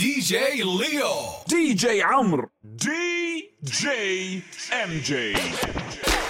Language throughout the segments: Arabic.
DJ Leo. DJ Amr. DJ MJ.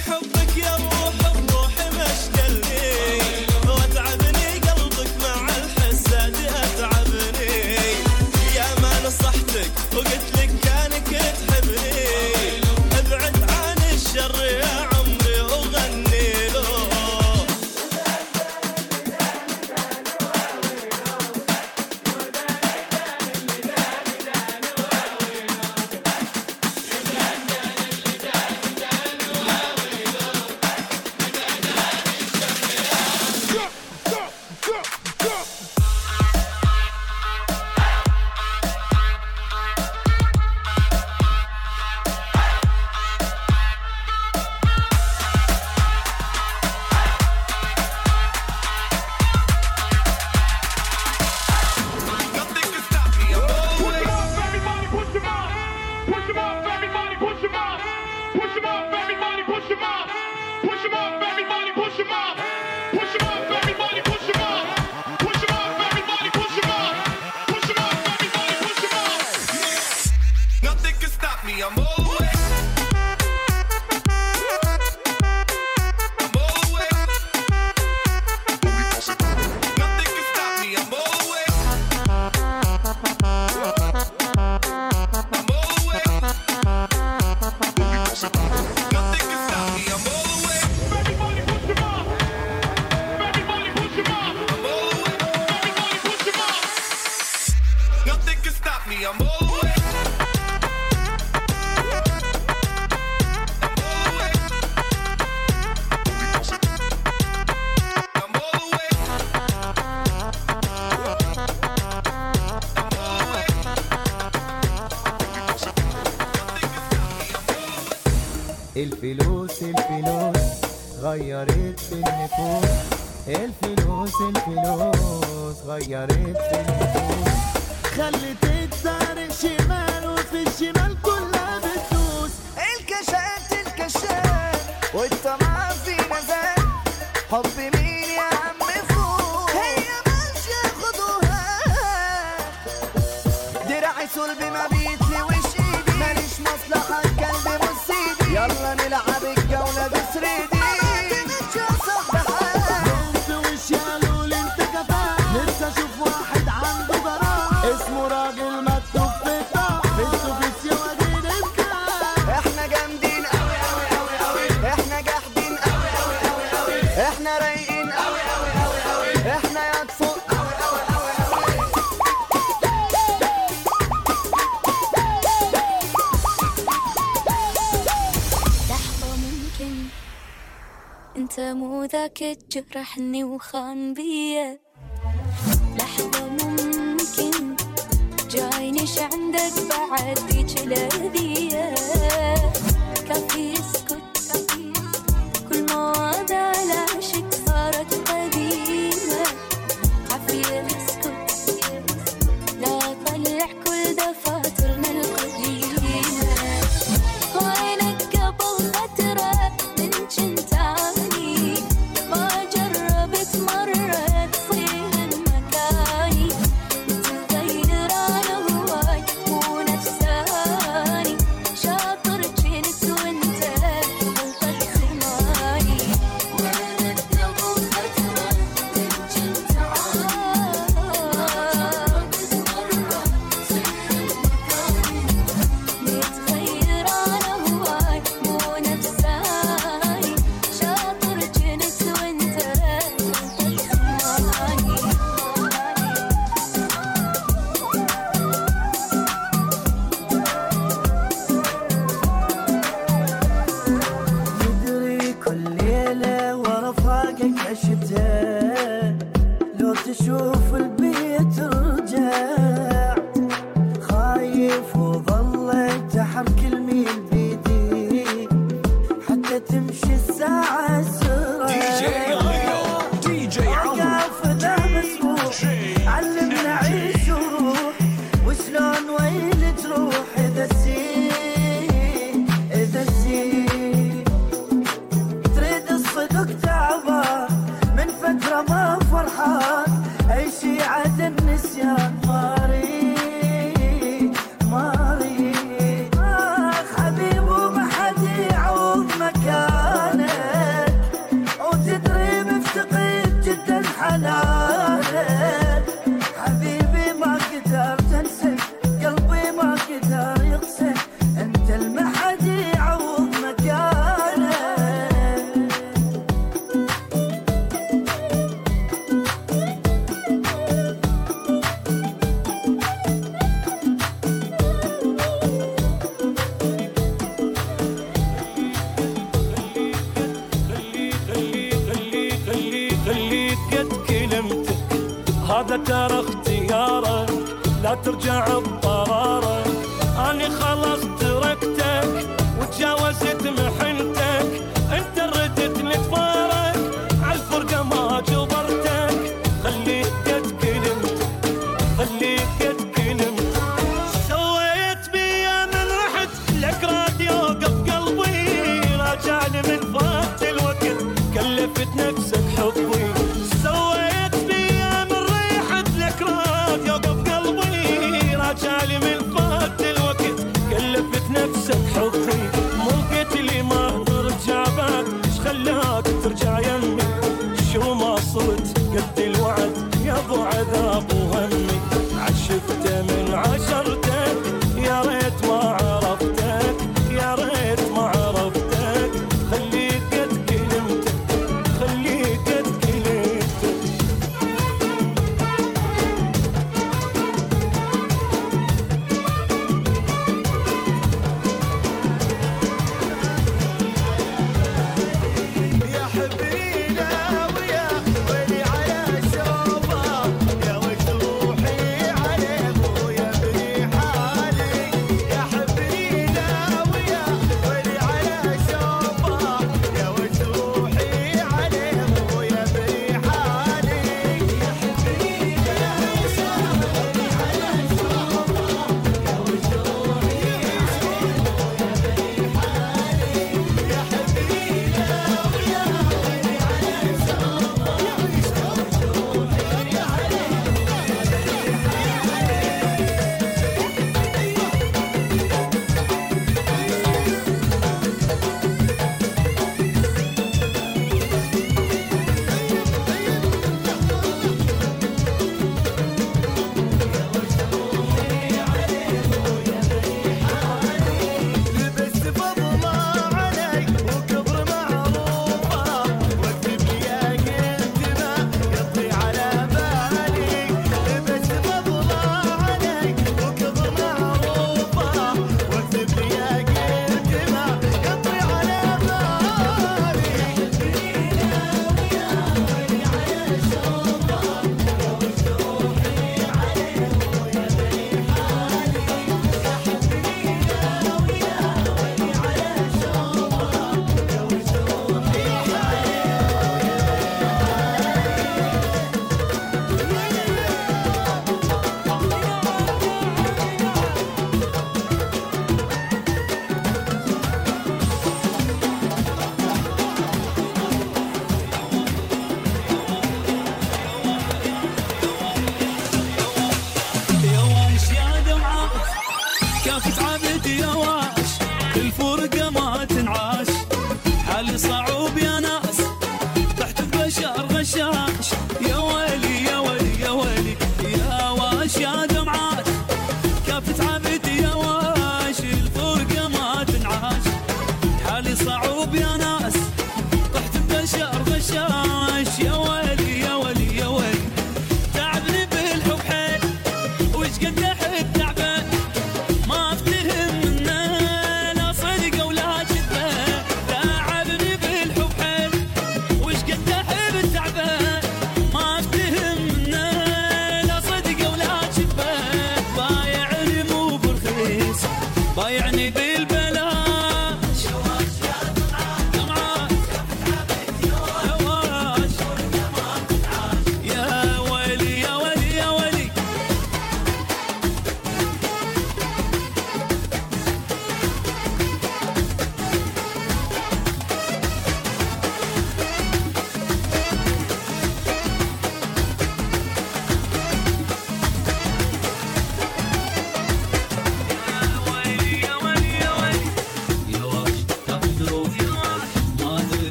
hope. الفلوس الفلوس. غيرت في النفوس. الفلوس الفلوس. غيرت في النفوس. خلت الدار شمال وفي الشمال كلها بتدوس. الكشات الكشات والطمع في نزال حب مين يا عم فوق؟ هي ماشية خدوها. دراعي صلب ما بيت ذاك جرحني وخان بيا. لحظة ممكن جاينش عندك بعد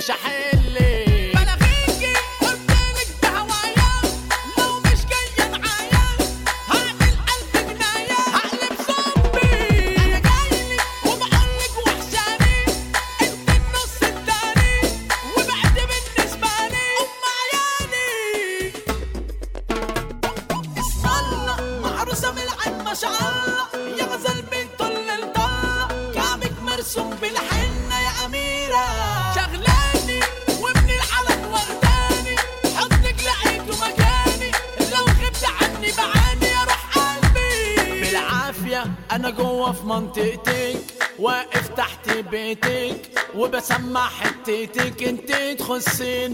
مش هحلك انت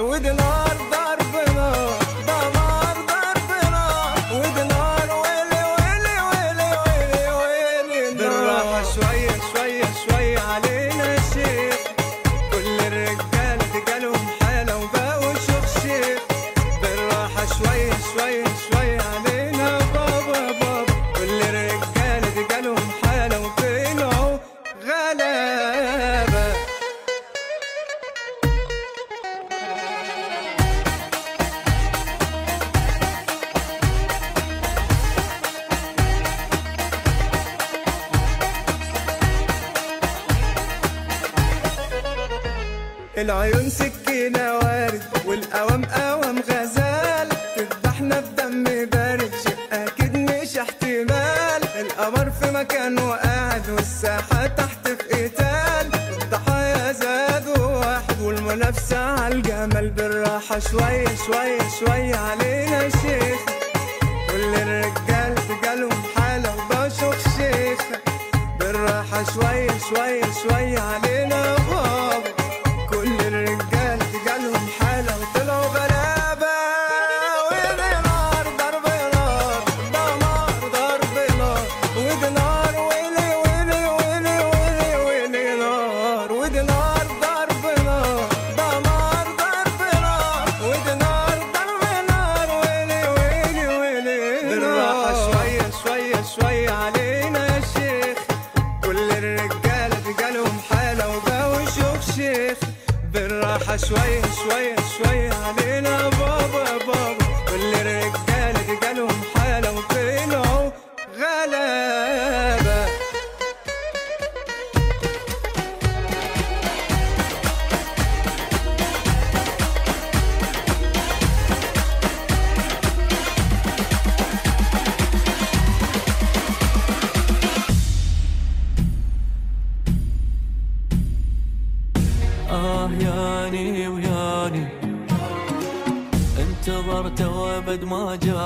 with love. Sevdacı.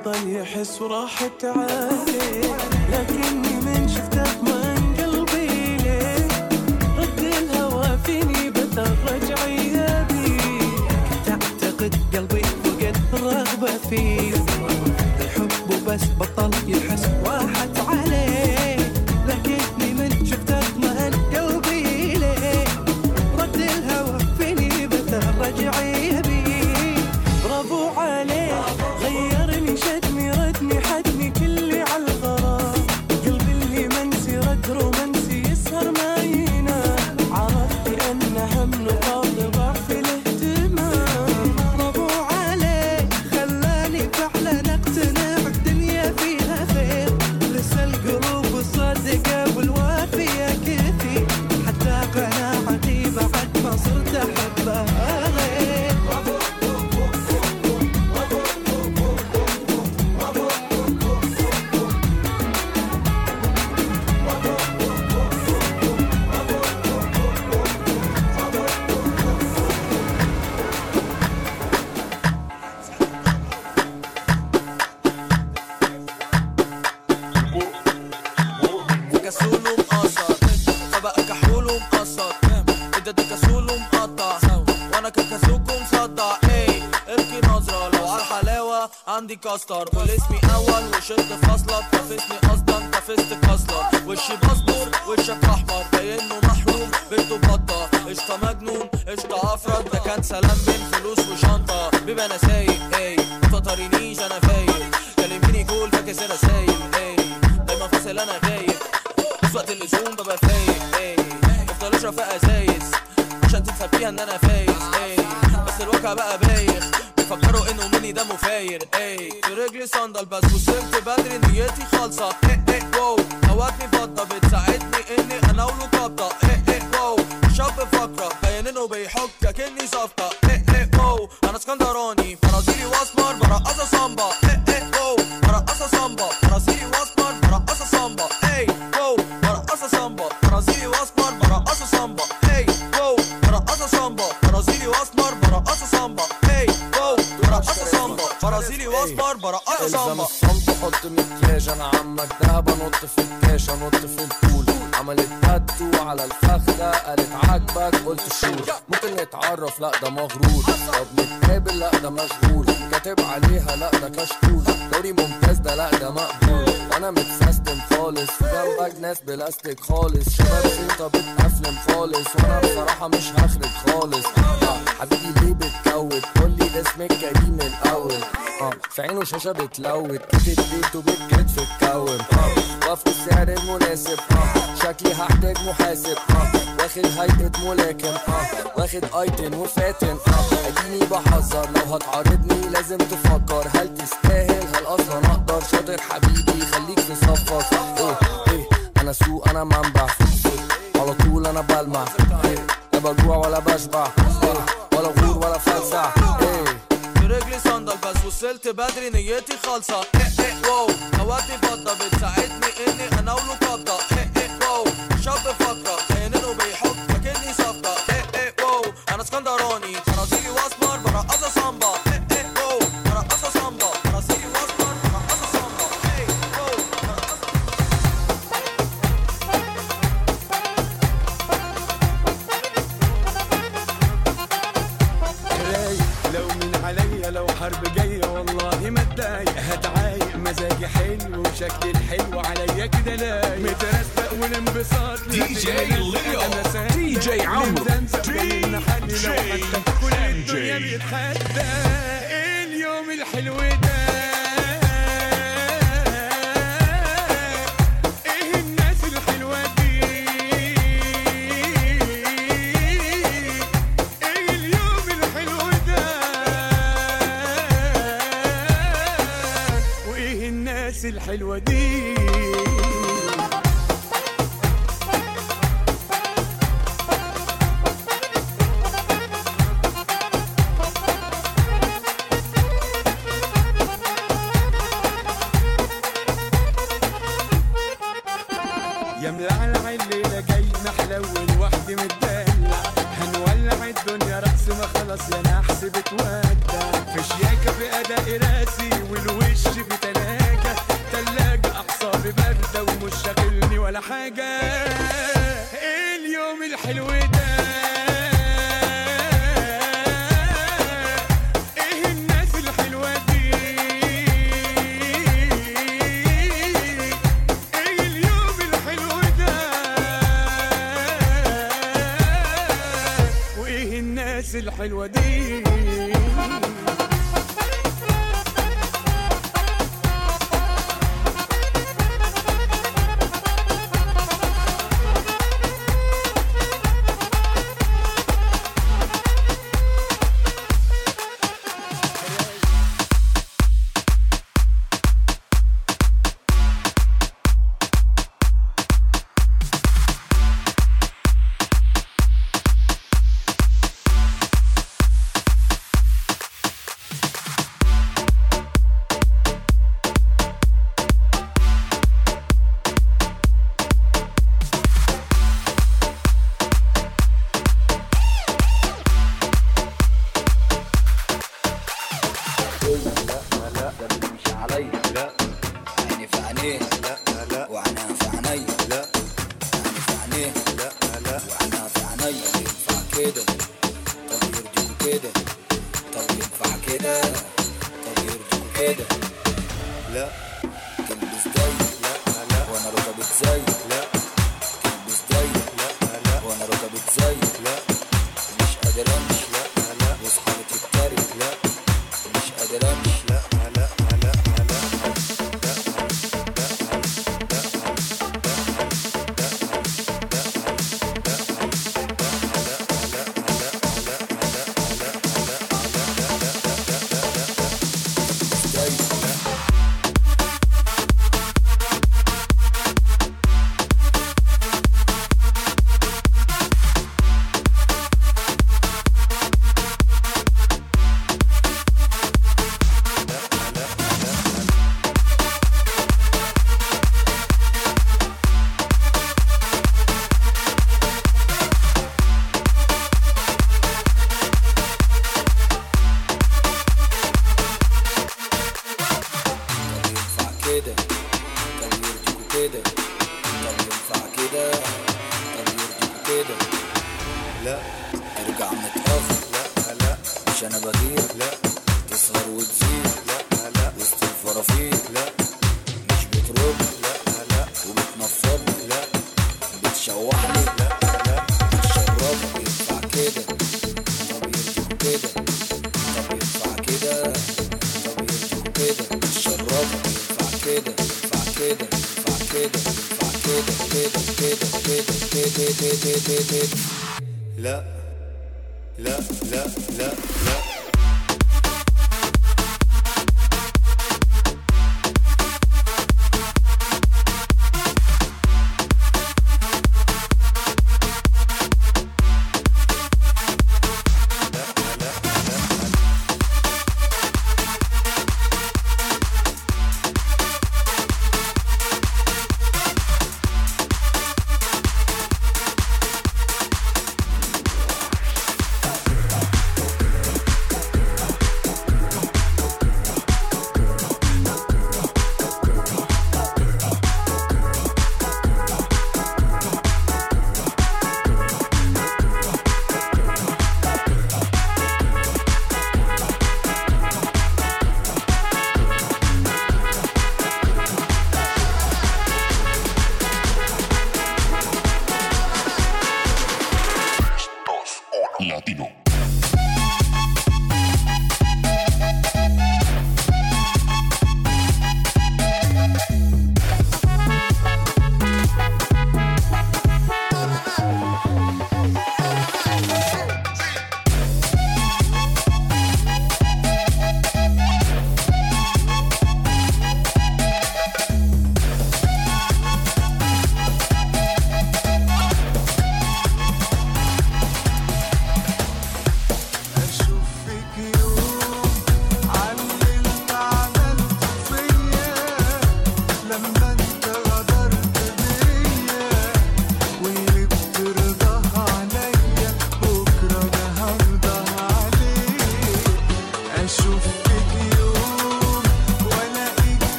بطل يحس وراحت عليه لكني متطرينيش أنا فايق كلميني كول فاكس أنا سايق إيه دايما فاصل أنا غايب. بس وقت اللزوم ببقى فايق بفضل أشرب في ازايز عشان تتخبيها إن أنا فايز إيه بس الواقع بقى بايخ. بيفكروا إنه مني دمه فاير في رجلي صندل بس وصلت بدري نيتي خالصة. إيه إيه واو. هواتني فضة بتساعدني إني اناوله قبضة إيه إيه واو. شاب فقرة باين انه بيحك كأني صفقة. إيه إيه واو. أنا اسكندراني. برقصة إلزم الصمت حط مكياج. أنا عمك دهب أنط في الكاش أنط في البول. عملت تاتو على الفخدة قالت عاجبك قلت شور. ممكن نتعرف؟ لا ده مغرور. طب نتقابل؟ لا ده مشغول. كاتب عليها؟ لا ده كشكول. دوري ممتاز؟ ده لا ده مقبول. وأنا متسيستم خالص. جنبك ناس بلاستيك خالص. شباب انت بتقفلم خالص. وأنا بصراحة مش هخرج خالص. آه، حبيبي ليه بتكوت؟ قولي اسمك كريم الأول. آه في عينه شاشة بتلوت. كتب بيته بالكتف اتكون. آه وفي السعر المناسب. شكلي هحتاج محاسب. آه. واخد هيئة ملاكم. آه. واخد أيتن وفاتن. آه. أديني بحذر. لو هتعارضني لازم تفكر. هل تستاهل؟ هل أصلا أقدر؟ شاطر حبيبي خليك في صفك. إيه إيه. أنا سوق أنا منبع. على طول أنا بلمع. إيه. لا بجوع ولا بشبع. إيه. ولا غور ولا فلسع. إيه. في رجلي صندل بس وصلت بدري نيتي خالصة. إيه إيه واو. هواتني فضة بتساعدني إني أناوله قبضة واو شاب فقرة باين انه بيحب فاكرني صفقة إيه إيه واو أنا اسكندراني La, la, la, la, la.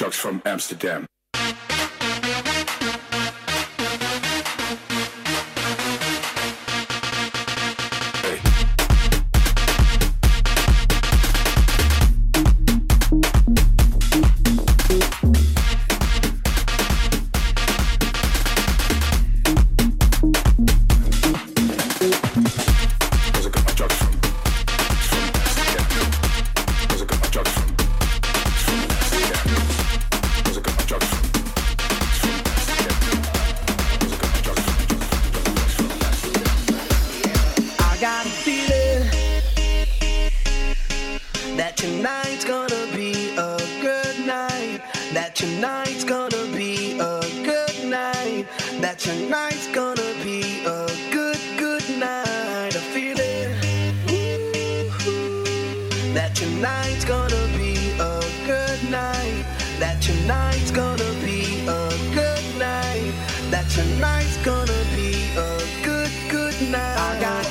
Drugs from Amsterdam. A good, good night. I feel it. Ooh, that tonight's gonna be a good night. That tonight's gonna be a good night. That tonight's gonna be a good, good night. I got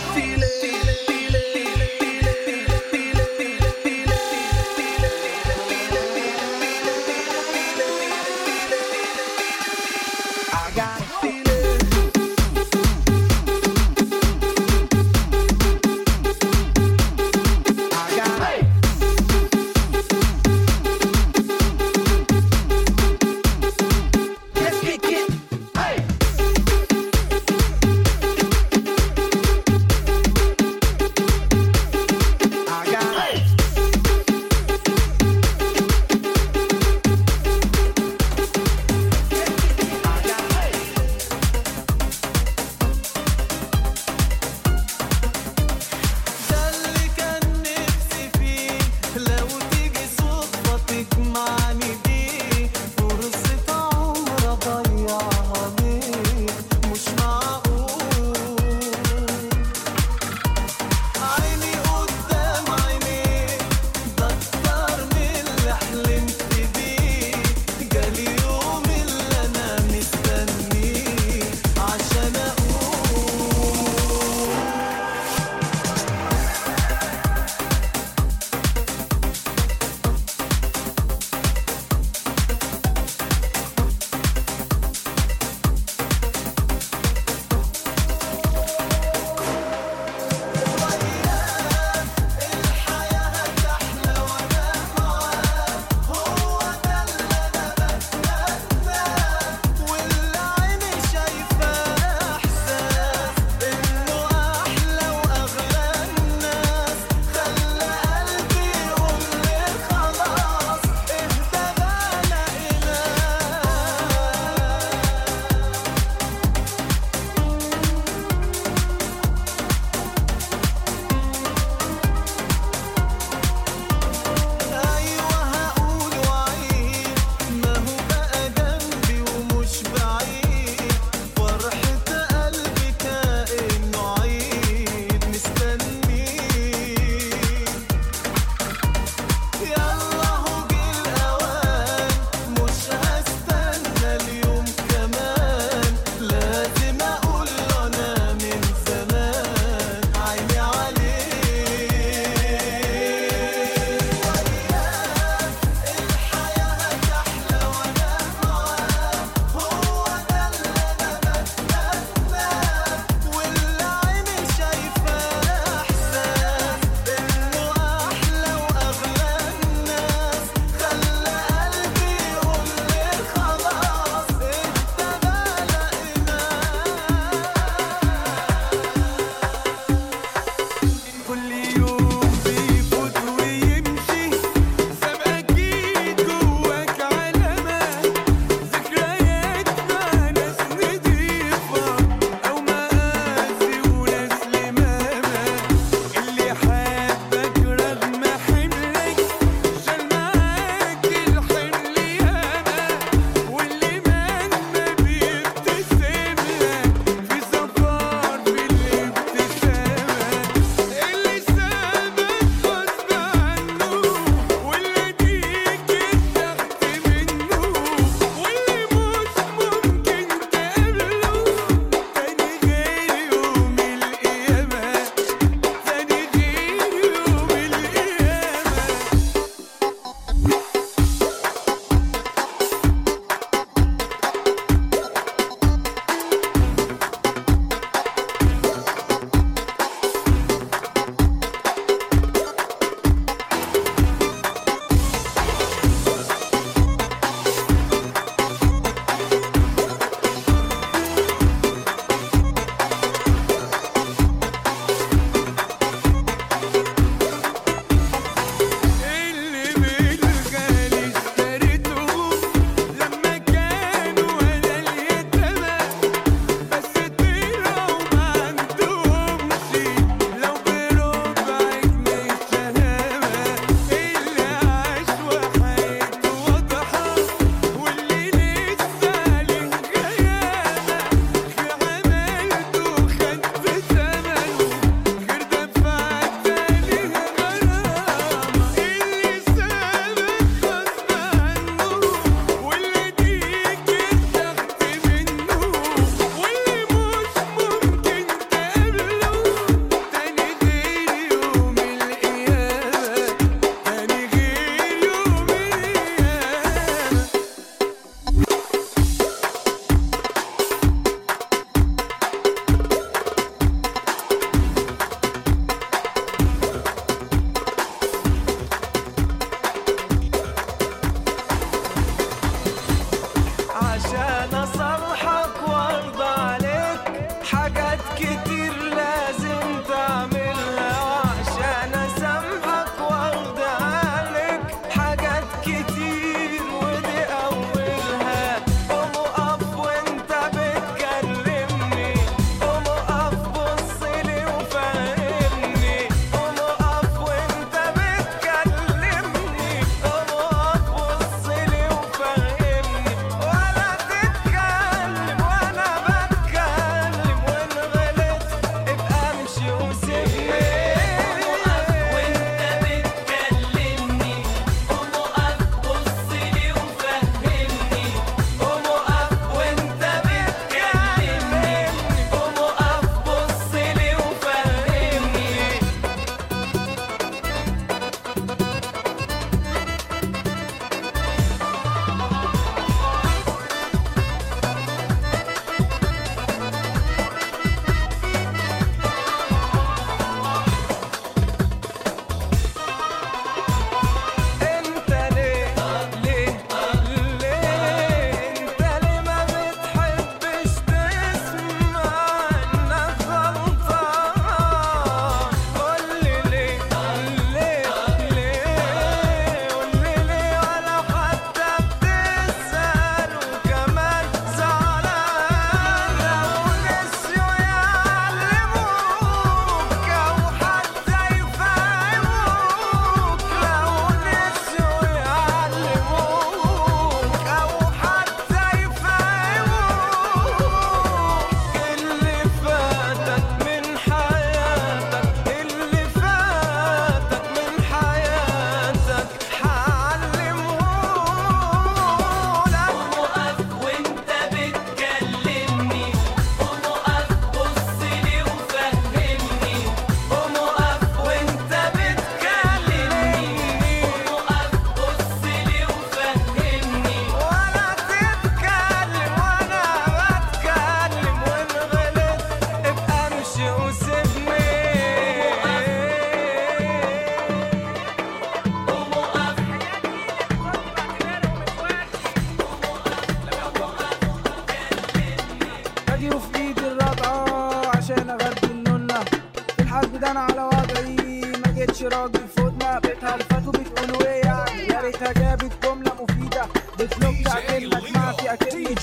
أنا على وضعي ما جيتش راجل فودنا بتهلفتوا وبتقولوا إيه يعني يا ريتها جابت جمله مفيده بتلوك اكنك ما في اكني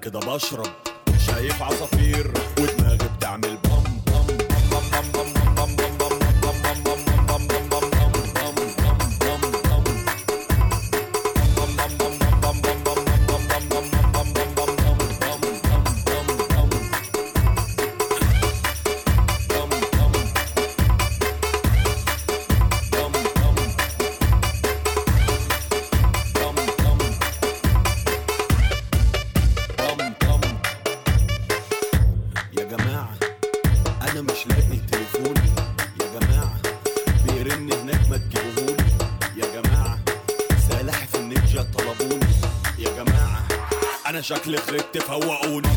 كده بشرب. شايف عصافير Jacques Leclerc, the power waouh,